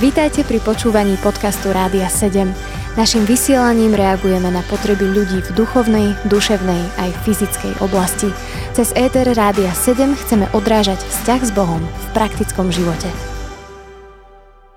Vítajte pri počúvaní podcastu Rádia 7. Naším vysielaním reagujeme na potreby ľudí v duchovnej, duševnej aj fyzickej oblasti. Cez ETR Rádia 7 chceme odrážať vzťah s Bohom v praktickom živote.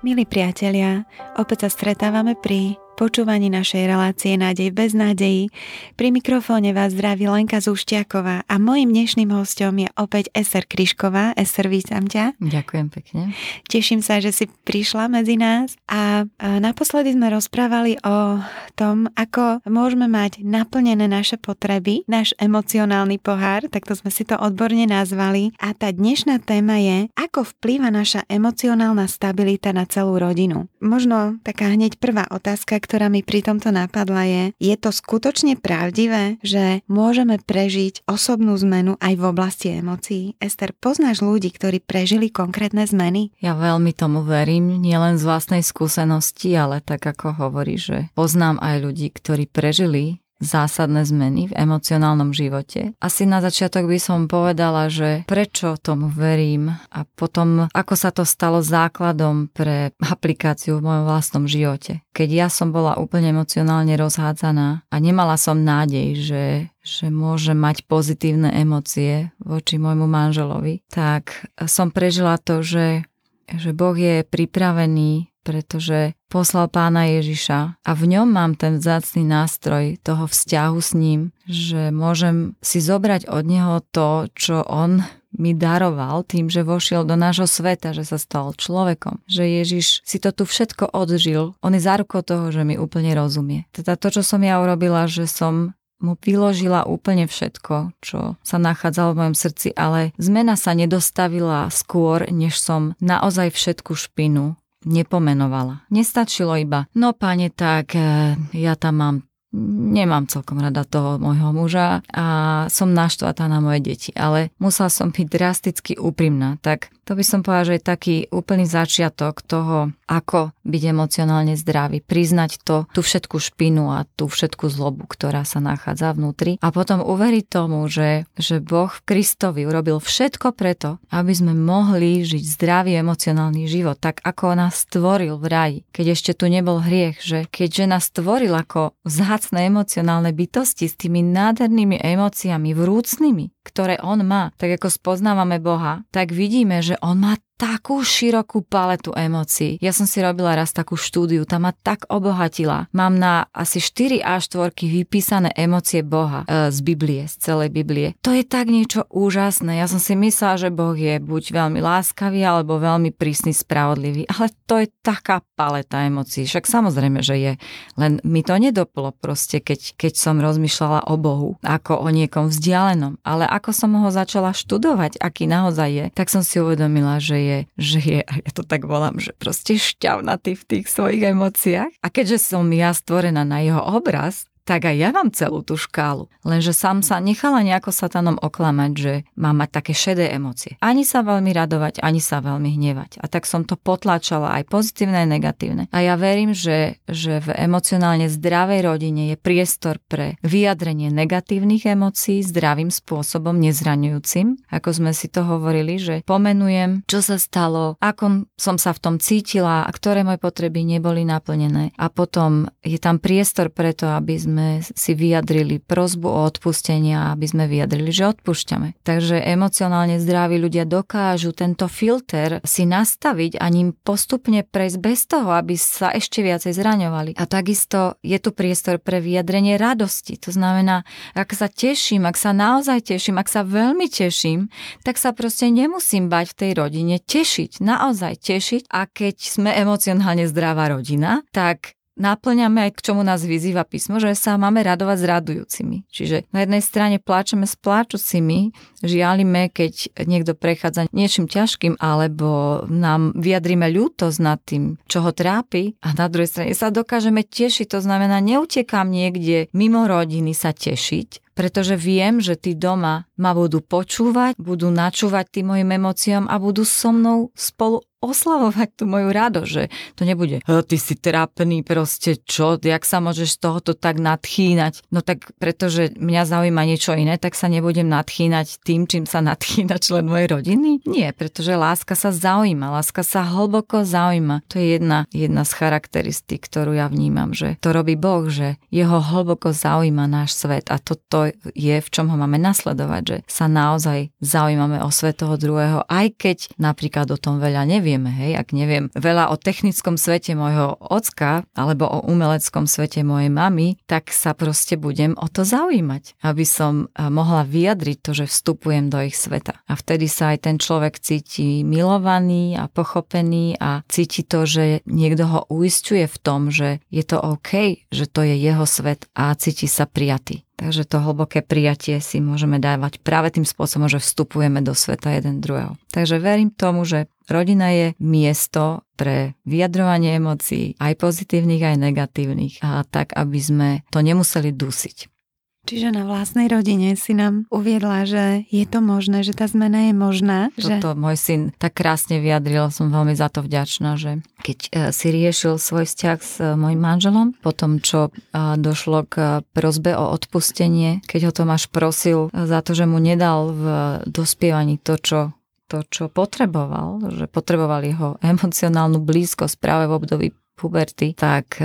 Milí priatelia, opäť sa stretávame pri počúvaní našej relácie Nádej bez nádejí. Pri mikrofóne vás zdraví Lenka Zúšťaková a mojim dnešným hostom je opäť Eser Kryšková. Eser, vítam ťa. Ďakujem pekne. Teším sa, že si prišla medzi nás a naposledy sme rozprávali o tom, ako môžeme mať naplnené naše potreby, náš emocionálny pohár, takto sme si to odborne nazvali. A tá dnešná téma je, ako vplýva naša emocionálna stabilita na celú rodinu. Možno taká hneď prvá otázka, ktorá mi pri tomto napadla je, je to skutočne pravdivé, že môžeme prežiť osobnú zmenu aj v oblasti emócií? Ester, poznáš ľudí, ktorí prežili konkrétne zmeny? Ja veľmi tomu verím, nielen z vlastnej skúsenosti, ale tak ako hovorí, že poznám aj ľudí, ktorí prežili zásadné zmeny v emocionálnom živote. Asi na začiatok by som povedala, že prečo tomu verím a potom ako sa to stalo základom pre aplikáciu v mojom vlastnom živote. Keď ja som bola úplne emocionálne rozhádzaná a nemala som nádej, že že môže mať pozitívne emócie voči môjmu manželovi, tak som prežila to, že, že Boh je pripravený pretože poslal pána Ježiša a v ňom mám ten vzácný nástroj toho vzťahu s ním, že môžem si zobrať od neho to, čo on mi daroval tým, že vošiel do nášho sveta, že sa stal človekom. Že Ježiš si to tu všetko odžil. On je zárukou toho, že mi úplne rozumie. Teda to, čo som ja urobila, že som mu vyložila úplne všetko, čo sa nachádzalo v mojom srdci, ale zmena sa nedostavila skôr, než som naozaj všetku špinu nepomenovala. Nestačilo iba, no pane, tak eh, ja tam mám nemám celkom rada toho môjho muža a som naštvatá na moje deti, ale musela som byť drasticky úprimná, tak to by som povedala, že je taký úplný začiatok toho, ako byť emocionálne zdravý, priznať to, tú všetku špinu a tú všetku zlobu, ktorá sa nachádza vnútri. A potom uveriť tomu, že, že Boh v Kristovi urobil všetko preto, aby sme mohli žiť zdravý emocionálny život, tak ako nás stvoril v raji, keď ešte tu nebol hriech, že keďže nás stvoril ako vzácne emocionálne bytosti s tými nádhernými emóciami, vrúcnými, ktoré on má, tak ako spoznávame Boha, tak vidíme, že on má takú širokú paletu emócií. Ja som si robila raz takú štúdiu, tá ma tak obohatila. Mám na asi 4 a 4 vypísané emócie Boha e, z Biblie, z celej Biblie. To je tak niečo úžasné. Ja som si myslela, že Boh je buď veľmi láskavý, alebo veľmi prísny, spravodlivý, ale to je taká paleta emócií. Však samozrejme, že je. Len mi to nedoplo proste, keď, keď som rozmýšľala o Bohu, ako o niekom vzdialenom. Ale ako som ho začala študovať, aký naozaj je, tak som si uvedomila, že že je, a ja to tak volám, že proste šťavnatý v tých svojich emóciách. A keďže som ja stvorená na jeho obraz, tak aj ja mám celú tú škálu. Lenže sám sa nechala nejako satanom oklamať, že mám mať také šedé emócie. Ani sa veľmi radovať, ani sa veľmi hnevať. A tak som to potlačala aj pozitívne, aj negatívne. A ja verím, že, že v emocionálne zdravej rodine je priestor pre vyjadrenie negatívnych emócií zdravým spôsobom, nezraňujúcim. Ako sme si to hovorili, že pomenujem, čo sa stalo, ako som sa v tom cítila a ktoré moje potreby neboli naplnené. A potom je tam priestor preto, aby sme sme si vyjadrili prozbu o odpustenia, aby sme vyjadrili, že odpúšťame. Takže emocionálne zdraví ľudia dokážu tento filter si nastaviť a ním postupne prejsť bez toho, aby sa ešte viacej zraňovali. A takisto je tu priestor pre vyjadrenie radosti. To znamená, ak sa teším, ak sa naozaj teším, ak sa veľmi teším, tak sa proste nemusím bať v tej rodine tešiť, naozaj tešiť. A keď sme emocionálne zdravá rodina, tak náplňame aj k čomu nás vyzýva písmo, že sa máme radovať s radujúcimi. Čiže na jednej strane pláčeme s pláčucimi, žialime, keď niekto prechádza niečím ťažkým, alebo nám vyjadrime ľútosť nad tým, čo ho trápi a na druhej strane sa dokážeme tešiť, to znamená, neutekám niekde mimo rodiny sa tešiť, pretože viem, že tí doma ma budú počúvať, budú načúvať tým mojim emóciám a budú so mnou spolu oslavovať tú moju radosť, že to nebude, ty si trápny, proste čo, jak sa môžeš z tohoto tak nadchýnať. No tak pretože mňa zaujíma niečo iné, tak sa nebudem nadchýnať tým, čím sa nadchýna člen mojej rodiny? Nie, pretože láska sa zaujíma, láska sa hlboko zaujíma. To je jedna, jedna z charakteristík, ktorú ja vnímam, že to robí Boh, že jeho hlboko zaujíma náš svet a toto je, v čom ho máme nasledovať, že sa naozaj zaujímame o svet toho druhého, aj keď napríklad o tom veľa neviem hej, ak neviem veľa o technickom svete môjho ocka alebo o umeleckom svete mojej mamy, tak sa proste budem o to zaujímať, aby som mohla vyjadriť to, že vstupujem do ich sveta. A vtedy sa aj ten človek cíti milovaný a pochopený a cíti to, že niekto ho uistuje v tom, že je to OK, že to je jeho svet a cíti sa prijatý. Takže to hlboké prijatie si môžeme dávať práve tým spôsobom, že vstupujeme do sveta jeden druhého. Takže verím tomu, že rodina je miesto pre vyjadrovanie emócií, aj pozitívnych, aj negatívnych, a tak, aby sme to nemuseli dusiť. Čiže na vlastnej rodine si nám uviedla, že je to možné, že tá zmena je možná. Že... môj syn tak krásne vyjadril, som veľmi za to vďačná, že keď e, si riešil svoj vzťah s e, mojim manželom, potom čo e, došlo k prozbe o odpustenie, keď ho Tomáš prosil za to, že mu nedal v dospievaní to, čo to, čo potreboval, že potreboval jeho emocionálnu blízkosť práve v období puberty, tak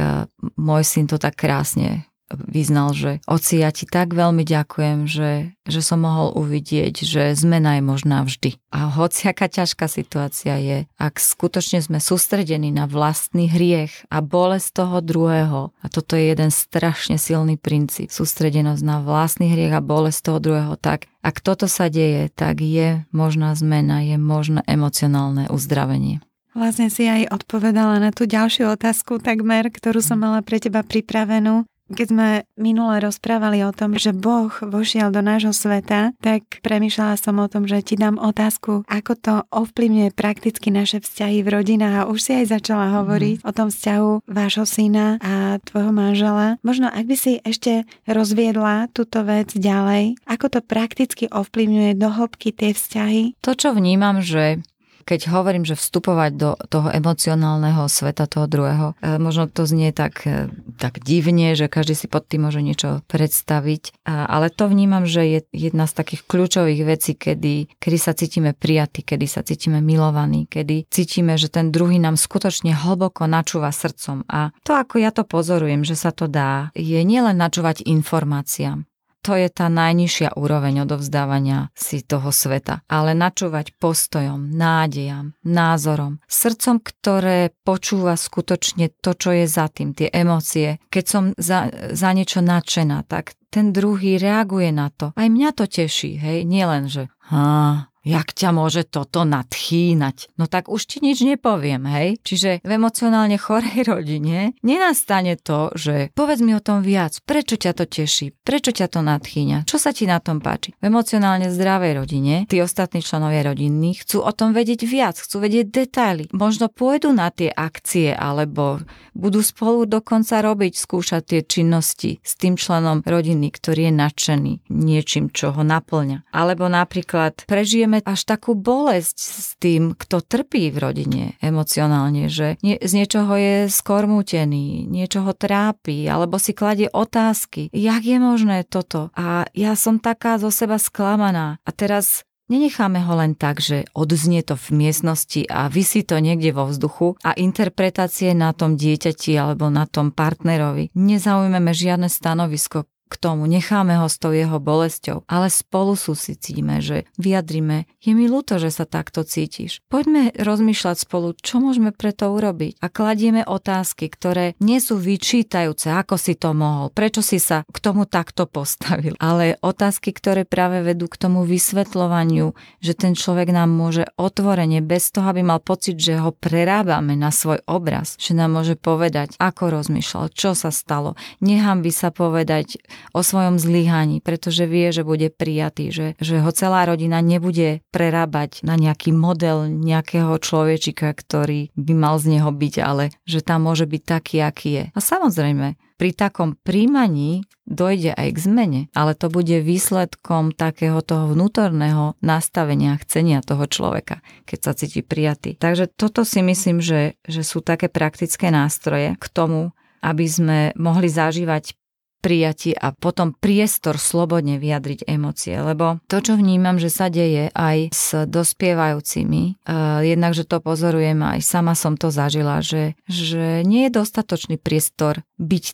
môj syn to tak krásne vyznal, že oci, ja ti tak veľmi ďakujem, že, že som mohol uvidieť, že zmena je možná vždy. A hociaká ťažká situácia je, ak skutočne sme sústredení na vlastný hriech a bolesť toho druhého, a toto je jeden strašne silný princíp, sústredenosť na vlastný hriech a bolesť toho druhého, tak ak toto sa deje, tak je možná zmena, je možné emocionálne uzdravenie. Vlastne si aj odpovedala na tú ďalšiu otázku takmer, ktorú som mala pre teba pripravenú. Keď sme minule rozprávali o tom, že Boh vošiel do nášho sveta, tak premyšľala som o tom, že ti dám otázku, ako to ovplyvňuje prakticky naše vzťahy v rodinách a už si aj začala mhm. hovoriť mm. o tom vzťahu vášho syna a tvojho manžela. Možno ak by si ešte rozviedla túto vec ďalej, ako to prakticky ovplyvňuje do hĺbky tie vzťahy? To, čo vnímam, že keď hovorím, že vstupovať do toho emocionálneho sveta toho druhého, e, možno to znie tak, e, tak divne, že každý si pod tým môže niečo predstaviť, ale to vnímam, že je jedna z takých kľúčových vecí, kedy, kedy sa cítime prijatí, kedy sa cítime milovaní, kedy cítime, že ten druhý nám skutočne hlboko načúva srdcom. A to, ako ja to pozorujem, že sa to dá, je nielen načúvať informáciám, to je tá najnižšia úroveň odovzdávania si toho sveta. Ale načúvať postojom, nádejam, názorom, srdcom, ktoré počúva skutočne to, čo je za tým, tie emócie. Keď som za, za niečo nadšená, tak ten druhý reaguje na to. Aj mňa to teší, hej, nielen, že ha, Jak ťa môže toto nadchýnať? No tak už ti nič nepoviem, hej? Čiže v emocionálne chorej rodine nenastane to, že povedz mi o tom viac, prečo ťa to teší, prečo ťa to nadchýňa, čo sa ti na tom páči. V emocionálne zdravej rodine tí ostatní členovia rodiny chcú o tom vedieť viac, chcú vedieť detaily. Možno pôjdu na tie akcie alebo budú spolu dokonca robiť, skúšať tie činnosti s tým členom rodiny, ktorý je nadšený niečím, čo ho naplňa. Alebo napríklad prežijeme zažijeme až takú bolesť s tým, kto trpí v rodine emocionálne, že nie, z niečoho je skormútený, niečo ho trápi, alebo si kladie otázky. Jak je možné toto? A ja som taká zo seba sklamaná. A teraz Nenecháme ho len tak, že odznie to v miestnosti a vysí to niekde vo vzduchu a interpretácie na tom dieťati alebo na tom partnerovi. Nezaujmeme žiadne stanovisko k tomu, necháme ho s tou jeho bolesťou, ale spolu susicíme, že vyjadrime, je mi ľúto, že sa takto cítiš. Poďme rozmýšľať spolu, čo môžeme preto urobiť. A kladieme otázky, ktoré nie sú vyčítajúce, ako si to mohol, prečo si sa k tomu takto postavil, ale otázky, ktoré práve vedú k tomu vysvetľovaniu, že ten človek nám môže otvorene, bez toho, aby mal pocit, že ho prerábame na svoj obraz, že nám môže povedať, ako rozmýšľal, čo sa stalo. Nechám by sa povedať, o svojom zlyhaní, pretože vie, že bude prijatý, že, že ho celá rodina nebude prerábať na nejaký model nejakého človečika, ktorý by mal z neho byť, ale že tam môže byť taký, aký je. A samozrejme, pri takom príjmaní dojde aj k zmene, ale to bude výsledkom takého toho vnútorného nastavenia, chcenia toho človeka, keď sa cíti prijatý. Takže toto si myslím, že, že sú také praktické nástroje k tomu, aby sme mohli zažívať prijatie a potom priestor slobodne vyjadriť emócie. Lebo to, čo vnímam, že sa deje aj s dospievajúcimi, uh, jednak, že to pozorujem, aj sama som to zažila, že, že nie je dostatočný priestor byť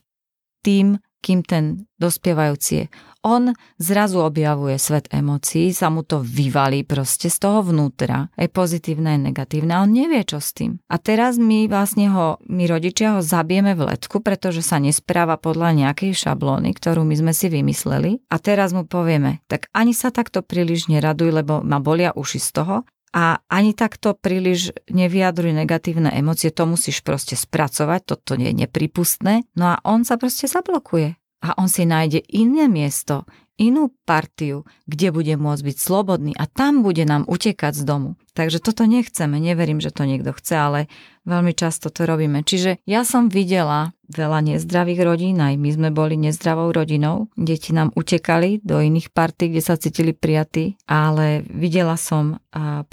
tým, kým ten dospievajúci je. On zrazu objavuje svet emócií, sa mu to vyvalí proste z toho vnútra, aj pozitívne, aj negatívne, on nevie, čo s tým. A teraz my vlastne ho, my rodičia ho zabijeme v letku, pretože sa nespráva podľa nejakej šablóny, ktorú my sme si vymysleli. A teraz mu povieme, tak ani sa takto príliš neraduj, lebo ma bolia uši z toho, a ani takto príliš nevyjadruj negatívne emócie, to musíš proste spracovať, toto je nepripustné. No a on sa proste zablokuje a on si nájde iné miesto, inú partiu, kde bude môcť byť slobodný a tam bude nám utekať z domu. Takže toto nechceme, neverím, že to niekto chce, ale veľmi často to robíme. Čiže ja som videla veľa nezdravých rodín, aj my sme boli nezdravou rodinou. Deti nám utekali do iných partí, kde sa cítili prijatí, ale videla som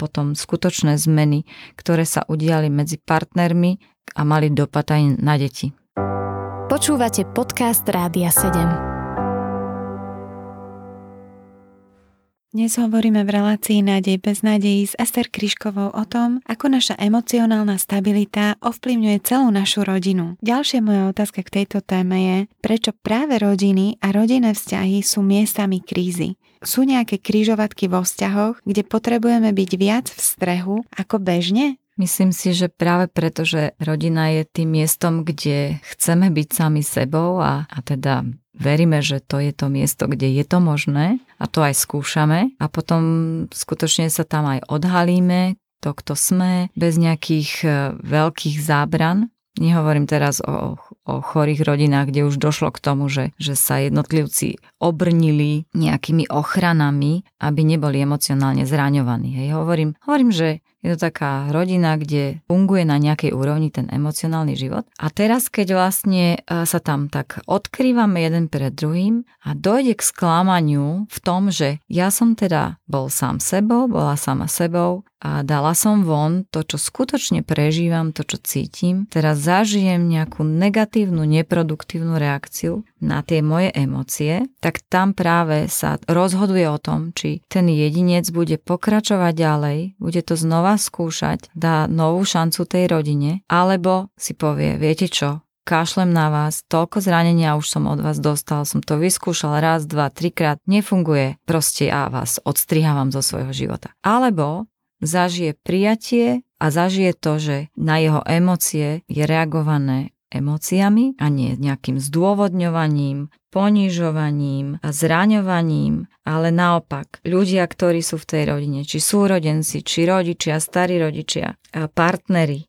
potom skutočné zmeny, ktoré sa udiali medzi partnermi a mali dopad aj na deti. Počúvate podcast Rádia 7. Dnes hovoríme v relácii Nádej bez nádejí s Ester Kryškovou o tom, ako naša emocionálna stabilita ovplyvňuje celú našu rodinu. Ďalšia moja otázka k tejto téme je, prečo práve rodiny a rodinné vzťahy sú miestami krízy. Sú nejaké krížovatky vo vzťahoch, kde potrebujeme byť viac v strehu ako bežne? Myslím si, že práve preto, že rodina je tým miestom, kde chceme byť sami sebou a, a teda veríme, že to je to miesto, kde je to možné a to aj skúšame a potom skutočne sa tam aj odhalíme, to, kto sme, bez nejakých e, veľkých zábran. Nehovorím teraz o, o chorých rodinách, kde už došlo k tomu, že, že sa jednotlivci obrnili nejakými ochranami, aby neboli emocionálne zraňovaní. Hej. Hovorím, hovorím, že je to taká rodina, kde funguje na nejakej úrovni ten emocionálny život. A teraz, keď vlastne e, sa tam tak odkrývame jeden pred druhým a dojde k sklamaniu v tom, že ja som teda bol sám sebou, bola sama sebou a dala som von to, čo skutočne prežívam, to, čo cítim. Teraz zažijem nejakú negatívnu, neproduktívnu reakciu na tie moje emócie, tak tam práve sa rozhoduje o tom, či ten jedinec bude pokračovať ďalej, bude to znova skúšať, dá novú šancu tej rodine, alebo si povie, viete čo, kašlem na vás, toľko zranenia už som od vás dostal, som to vyskúšal raz, dva, trikrát, nefunguje, proste ja vás odstrihávam zo svojho života. Alebo zažije prijatie a zažije to, že na jeho emócie je reagované emóciami a nie nejakým zdôvodňovaním, ponižovaním a zraňovaním, ale naopak ľudia, ktorí sú v tej rodine, či súrodenci, či rodičia, starí rodičia, partneri,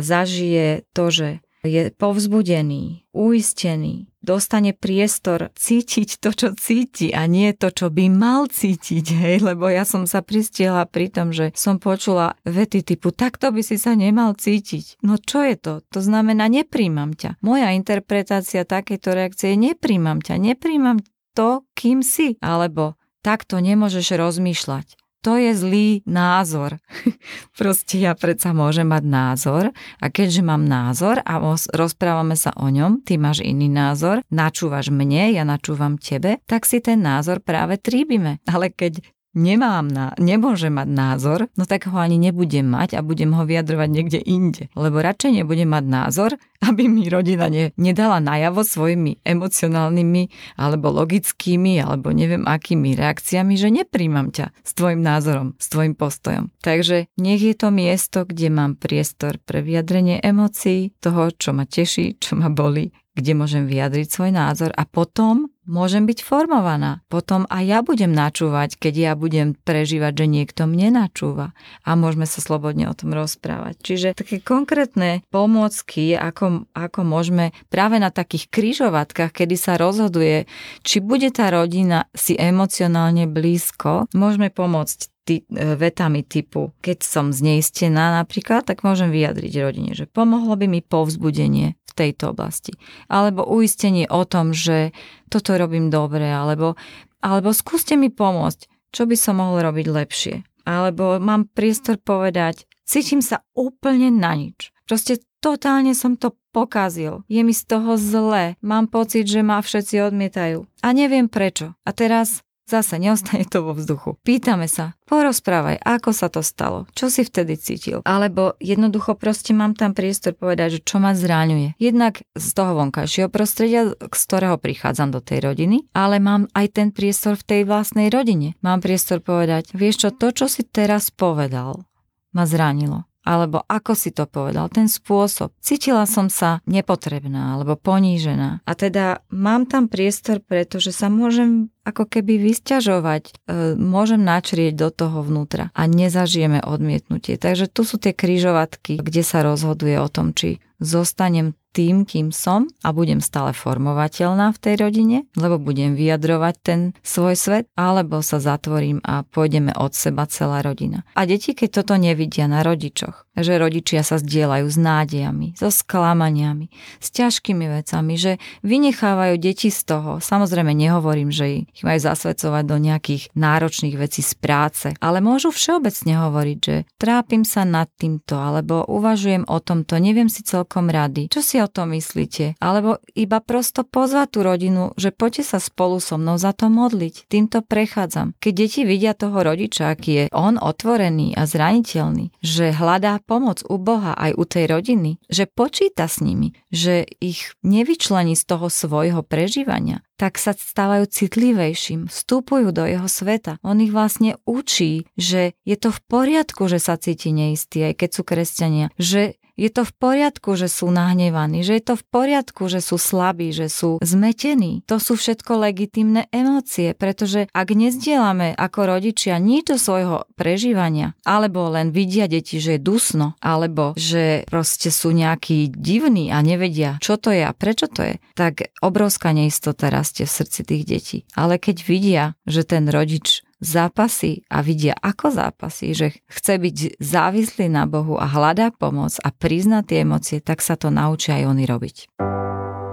zažije to, že je povzbudený, uistený, dostane priestor cítiť to, čo cíti a nie to, čo by mal cítiť, hej, lebo ja som sa pristiela pri tom, že som počula vety typu, takto by si sa nemal cítiť. No čo je to? To znamená, nepríjmam ťa. Moja interpretácia takéto reakcie je nepríjmam ťa, nepríjmam to, kým si, alebo takto nemôžeš rozmýšľať to je zlý názor. Proste ja predsa môžem mať názor a keďže mám názor a rozprávame sa o ňom, ty máš iný názor, načúvaš mne, ja načúvam tebe, tak si ten názor práve tríbime. Ale keď nemám na, nemôže mať názor, no tak ho ani nebudem mať a budem ho vyjadrovať niekde inde. Lebo radšej nebudem mať názor, aby mi rodina ne, nedala najavo svojimi emocionálnymi alebo logickými alebo neviem akými reakciami, že nepríjmam ťa s tvojim názorom, s tvojim postojom. Takže nech je to miesto, kde mám priestor pre vyjadrenie emócií, toho, čo ma teší, čo ma boli kde môžem vyjadriť svoj názor a potom môžem byť formovaná. Potom aj ja budem načúvať, keď ja budem prežívať, že niekto mne načúva a môžeme sa slobodne o tom rozprávať. Čiže také konkrétne pomôcky, ako, ako môžeme práve na takých kryžovatkách, kedy sa rozhoduje, či bude tá rodina si emocionálne blízko, môžeme pomôcť ty, e, vetami typu, keď som zneistená napríklad, tak môžem vyjadriť rodine, že pomohlo by mi povzbudenie tejto oblasti. Alebo uistenie o tom, že toto robím dobre, alebo, alebo skúste mi pomôcť, čo by som mohol robiť lepšie. Alebo mám priestor povedať, cítim sa úplne na nič. Proste totálne som to pokazil. Je mi z toho zle. Mám pocit, že ma všetci odmietajú. A neviem prečo. A teraz Zase neostane to vo vzduchu. Pýtame sa, porozprávaj, ako sa to stalo, čo si vtedy cítil. Alebo jednoducho proste mám tam priestor povedať, že čo ma zráňuje. Jednak z toho vonkajšieho prostredia, z ktorého prichádzam do tej rodiny, ale mám aj ten priestor v tej vlastnej rodine. Mám priestor povedať, vieš čo, to, čo si teraz povedal, ma zranilo alebo ako si to povedal, ten spôsob. Cítila som sa nepotrebná alebo ponížená. A teda mám tam priestor, pretože sa môžem ako keby vysťažovať, e, môžem načrieť do toho vnútra a nezažijeme odmietnutie. Takže tu sú tie kryžovatky, kde sa rozhoduje o tom, či zostanem tým, kým som a budem stále formovateľná v tej rodine, lebo budem vyjadrovať ten svoj svet, alebo sa zatvorím a pôjdeme od seba celá rodina. A deti, keď toto nevidia na rodičoch, že rodičia sa zdieľajú s nádejami, so sklamaniami, s ťažkými vecami, že vynechávajú deti z toho. Samozrejme nehovorím, že ich majú zasvedcovať do nejakých náročných vecí z práce, ale môžu všeobecne hovoriť, že trápim sa nad týmto, alebo uvažujem o tomto, neviem si celkom rady. Čo si o tom myslíte? Alebo iba prosto pozvať tú rodinu, že poďte sa spolu so mnou za to modliť. Týmto prechádzam. Keď deti vidia toho rodiča, aký je on otvorený a zraniteľný, že hľadá pomoc u Boha aj u tej rodiny, že počíta s nimi, že ich nevyčlení z toho svojho prežívania, tak sa stávajú citlivejším, vstupujú do jeho sveta. On ich vlastne učí, že je to v poriadku, že sa cíti neistý, aj keď sú kresťania, že je to v poriadku, že sú nahnevaní, že je to v poriadku, že sú slabí, že sú zmetení. To sú všetko legitimné emócie, pretože ak nezdielame ako rodičia nič do svojho prežívania, alebo len vidia deti, že je dusno, alebo že proste sú nejakí divní a nevedia, čo to je a prečo to je, tak obrovská neistota rastie v srdci tých detí. Ale keď vidia, že ten rodič zápasy a vidia, ako zápasy, že chce byť závislý na Bohu a hľadá pomoc a prizná tie emócie, tak sa to naučia aj oni robiť.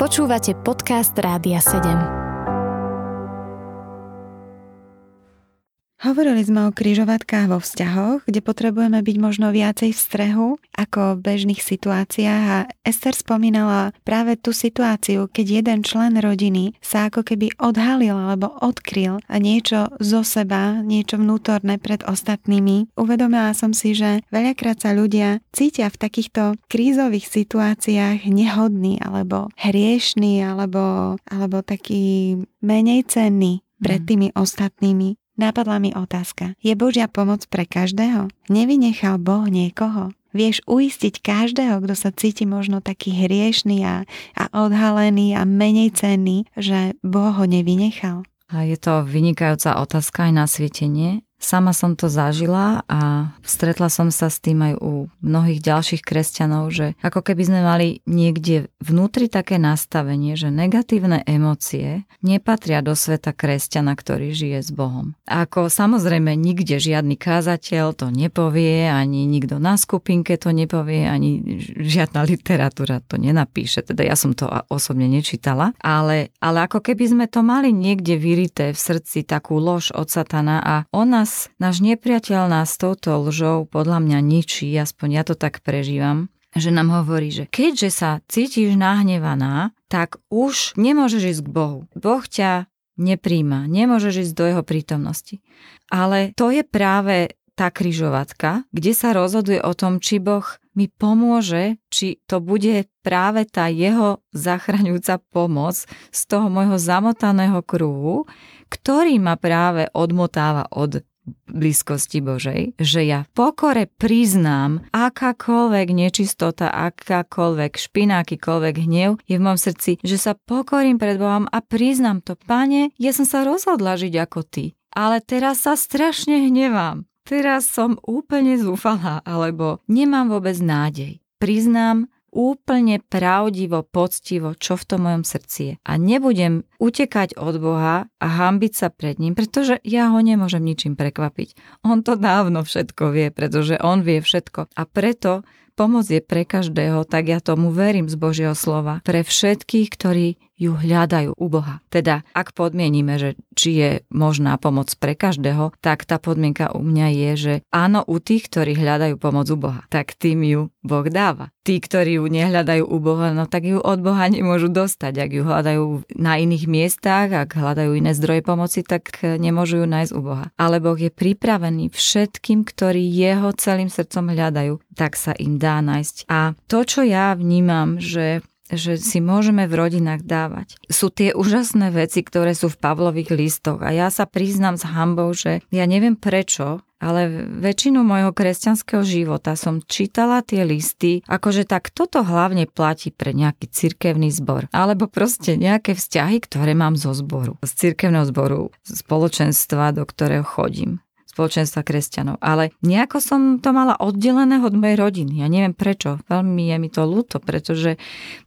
Počúvate podcast Rádia 7. Hovorili sme o kryžovatkách vo vzťahoch, kde potrebujeme byť možno viacej v strehu ako v bežných situáciách a Ester spomínala práve tú situáciu, keď jeden člen rodiny sa ako keby odhalil alebo odkryl a niečo zo seba, niečo vnútorné pred ostatnými. Uvedomila som si, že veľakrát sa ľudia cítia v takýchto krízových situáciách nehodný alebo hriešný alebo, alebo taký menej cenný pred mhm. tými ostatnými. Napadla mi otázka. Je Božia pomoc pre každého? Nevynechal Boh niekoho? Vieš uistiť každého, kto sa cíti možno taký hriešný a, a odhalený a menej cenný, že Boh ho nevynechal? A je to vynikajúca otázka aj na svietenie. Sama som to zažila a stretla som sa s tým aj u mnohých ďalších kresťanov, že ako keby sme mali niekde vnútri také nastavenie, že negatívne emócie nepatria do sveta kresťana, ktorý žije s Bohom. Ako samozrejme nikde žiadny kázateľ to nepovie, ani nikto na skupinke to nepovie, ani žiadna literatúra to nenapíše, teda ja som to osobne nečítala, ale, ale ako keby sme to mali niekde vyrité v srdci takú lož od satana a on nás nás, náš nepriateľ nás touto lžou podľa mňa ničí, aspoň ja to tak prežívam, že nám hovorí, že keďže sa cítiš nahnevaná, tak už nemôžeš ísť k Bohu. Boh ťa nepríjma, nemôžeš ísť do jeho prítomnosti. Ale to je práve tá kryžovatka, kde sa rozhoduje o tom, či Boh mi pomôže, či to bude práve tá jeho zachraňujúca pomoc z toho môjho zamotaného kruhu, ktorý ma práve odmotáva od blízkosti Božej, že ja v pokore priznám akákoľvek nečistota, akákoľvek špina, akýkoľvek hnev je v mojom srdci, že sa pokorím pred Bohom a priznám to. Pane, ja som sa rozhodla žiť ako Ty, ale teraz sa strašne hnevám. Teraz som úplne zúfalá, alebo nemám vôbec nádej. Priznám, úplne pravdivo, poctivo, čo v tom mojom srdci je. A nebudem utekať od Boha a hambiť sa pred ním, pretože ja ho nemôžem ničím prekvapiť. On to dávno všetko vie, pretože on vie všetko. A preto pomoc je pre každého, tak ja tomu verím z Božieho slova. Pre všetkých, ktorí ju hľadajú u Boha. Teda, ak podmieníme, že či je možná pomoc pre každého, tak tá podmienka u mňa je, že áno, u tých, ktorí hľadajú pomoc u Boha, tak tým ju Boh dáva. Tí, ktorí ju nehľadajú u Boha, no tak ju od Boha nemôžu dostať. Ak ju hľadajú na iných miestach, ak hľadajú iné zdroje pomoci, tak nemôžu ju nájsť u Boha. Ale Boh je pripravený všetkým, ktorí jeho celým srdcom hľadajú, tak sa im dá nájsť. A to, čo ja vnímam, že že si môžeme v rodinách dávať. Sú tie úžasné veci, ktoré sú v Pavlových listoch. A ja sa priznám s hambou, že ja neviem prečo, ale väčšinu môjho kresťanského života som čítala tie listy, akože tak toto hlavne platí pre nejaký cirkevný zbor, alebo proste nejaké vzťahy, ktoré mám zo zboru, z cirkevného zboru, spoločenstva, do ktorého chodím spoločenstva kresťanov. Ale nejako som to mala oddelené od mojej rodiny. Ja neviem prečo. Veľmi je mi to ľúto, pretože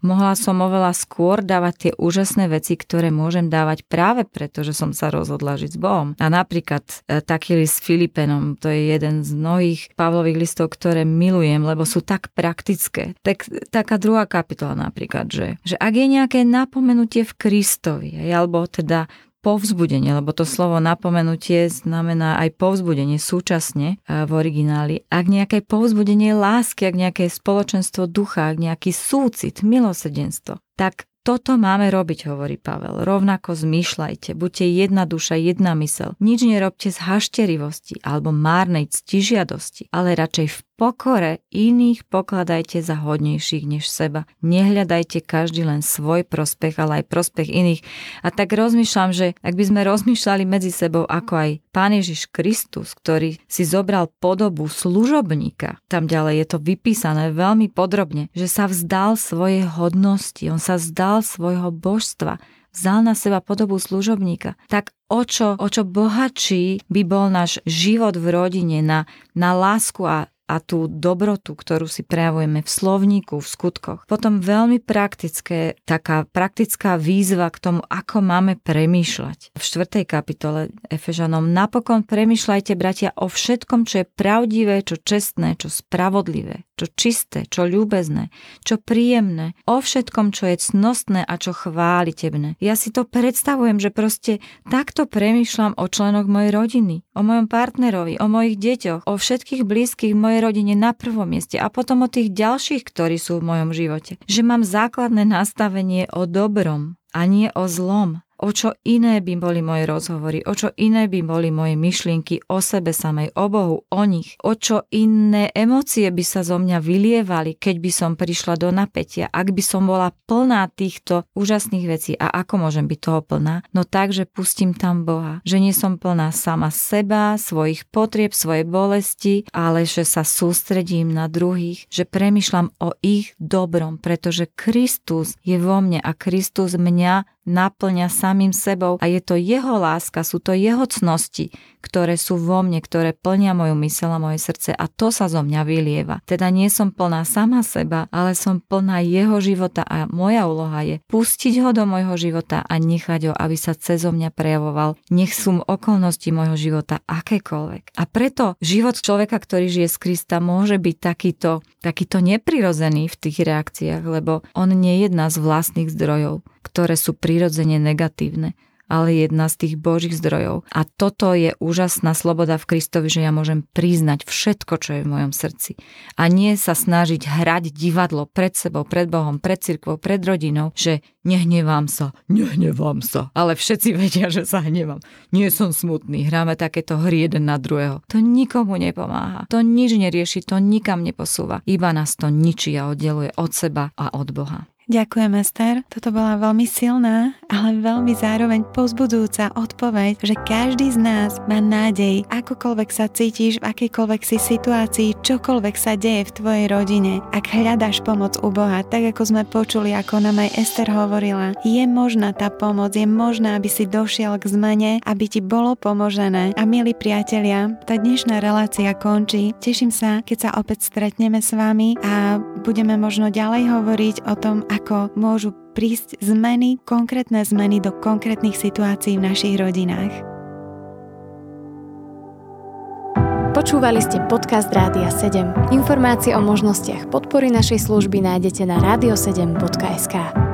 mohla som oveľa skôr dávať tie úžasné veci, ktoré môžem dávať práve preto, že som sa rozhodla žiť s Bohom. A napríklad e, taký list Filipenom, to je jeden z mnohých Pavlových listov, ktoré milujem, lebo sú tak praktické. Tak, taká druhá kapitola napríklad, že, že ak je nejaké napomenutie v Kristovi, alebo teda povzbudenie, lebo to slovo napomenutie znamená aj povzbudenie súčasne v origináli. Ak nejaké povzbudenie lásky, ak nejaké spoločenstvo ducha, ak nejaký súcit, milosrdenstvo, tak toto máme robiť, hovorí Pavel. Rovnako zmýšľajte, buďte jedna duša, jedna mysel. Nič nerobte z hašterivosti alebo márnej ctižiadosti, ale radšej v pokore iných pokladajte za hodnejších než seba. Nehľadajte každý len svoj prospech, ale aj prospech iných. A tak rozmýšľam, že ak by sme rozmýšľali medzi sebou ako aj Pán Ježiš Kristus, ktorý si zobral podobu služobníka, tam ďalej je to vypísané veľmi podrobne, že sa vzdal svojej hodnosti, on sa vzdal svojho božstva, vzal na seba podobu služobníka, tak o čo, o čo bohatší by bol náš život v rodine na, na lásku a a tú dobrotu, ktorú si prejavujeme v slovníku, v skutkoch. Potom veľmi praktické, taká praktická výzva k tomu, ako máme premýšľať. V 4. kapitole Efežanom napokon premýšľajte, bratia, o všetkom, čo je pravdivé, čo čestné, čo spravodlivé, čo čisté, čo ľúbezné, čo príjemné, o všetkom, čo je cnostné a čo chválitebné. Ja si to predstavujem, že proste takto premýšľam o členoch mojej rodiny, o mojom partnerovi, o mojich deťoch, o všetkých blízkych mojej mojej rodine na prvom mieste a potom o tých ďalších, ktorí sú v mojom živote. Že mám základné nastavenie o dobrom a nie o zlom. O čo iné by boli moje rozhovory, o čo iné by boli moje myšlienky o sebe samej, o Bohu, o nich, o čo iné emócie by sa zo mňa vylievali, keď by som prišla do napätia, ak by som bola plná týchto úžasných vecí. A ako môžem byť toho plná? No tak, že pustím tam Boha, že nie som plná sama seba, svojich potrieb, svojej bolesti, ale že sa sústredím na druhých, že premyšľam o ich dobrom, pretože Kristus je vo mne a Kristus mňa naplňa samým sebou a je to jeho láska, sú to jeho cnosti, ktoré sú vo mne, ktoré plnia moju mysel a moje srdce a to sa zo mňa vylieva. Teda nie som plná sama seba, ale som plná jeho života a moja úloha je pustiť ho do môjho života a nechať ho, aby sa cez mňa prejavoval. Nech sú okolnosti môjho života akékoľvek. A preto život človeka, ktorý žije z Krista, môže byť takýto, takýto neprirozený v tých reakciách, lebo on nie je jedna z vlastných zdrojov, ktoré sú prirodzene negatívne ale jedna z tých Božích zdrojov. A toto je úžasná sloboda v Kristovi, že ja môžem priznať všetko, čo je v mojom srdci. A nie sa snažiť hrať divadlo pred sebou, pred Bohom, pred cirkvou, pred rodinou, že nehnevám sa, nehnevám sa. Ale všetci vedia, že sa hnevám. Nie som smutný, hráme takéto hry jeden na druhého. To nikomu nepomáha. To nič nerieši, to nikam neposúva. Iba nás to ničí a oddeluje od seba a od Boha. Ďakujem, Ester. Toto bola veľmi silná, ale veľmi zároveň pozbudujúca odpoveď, že každý z nás má nádej, akokoľvek sa cítiš, v akejkoľvek si situácii, čokoľvek sa deje v tvojej rodine. Ak hľadáš pomoc u Boha, tak ako sme počuli, ako nám aj Ester hovorila, je možná tá pomoc, je možná, aby si došiel k zmene, aby ti bolo pomožené. A milí priatelia, tá dnešná relácia končí. Teším sa, keď sa opäť stretneme s vami a budeme možno ďalej hovoriť o tom, ako môžu prísť zmeny, konkrétne zmeny do konkrétnych situácií v našich rodinách. Počúvali ste podcast Rádia 7. Informácie o možnostiach podpory našej služby nájdete na radio7.sk.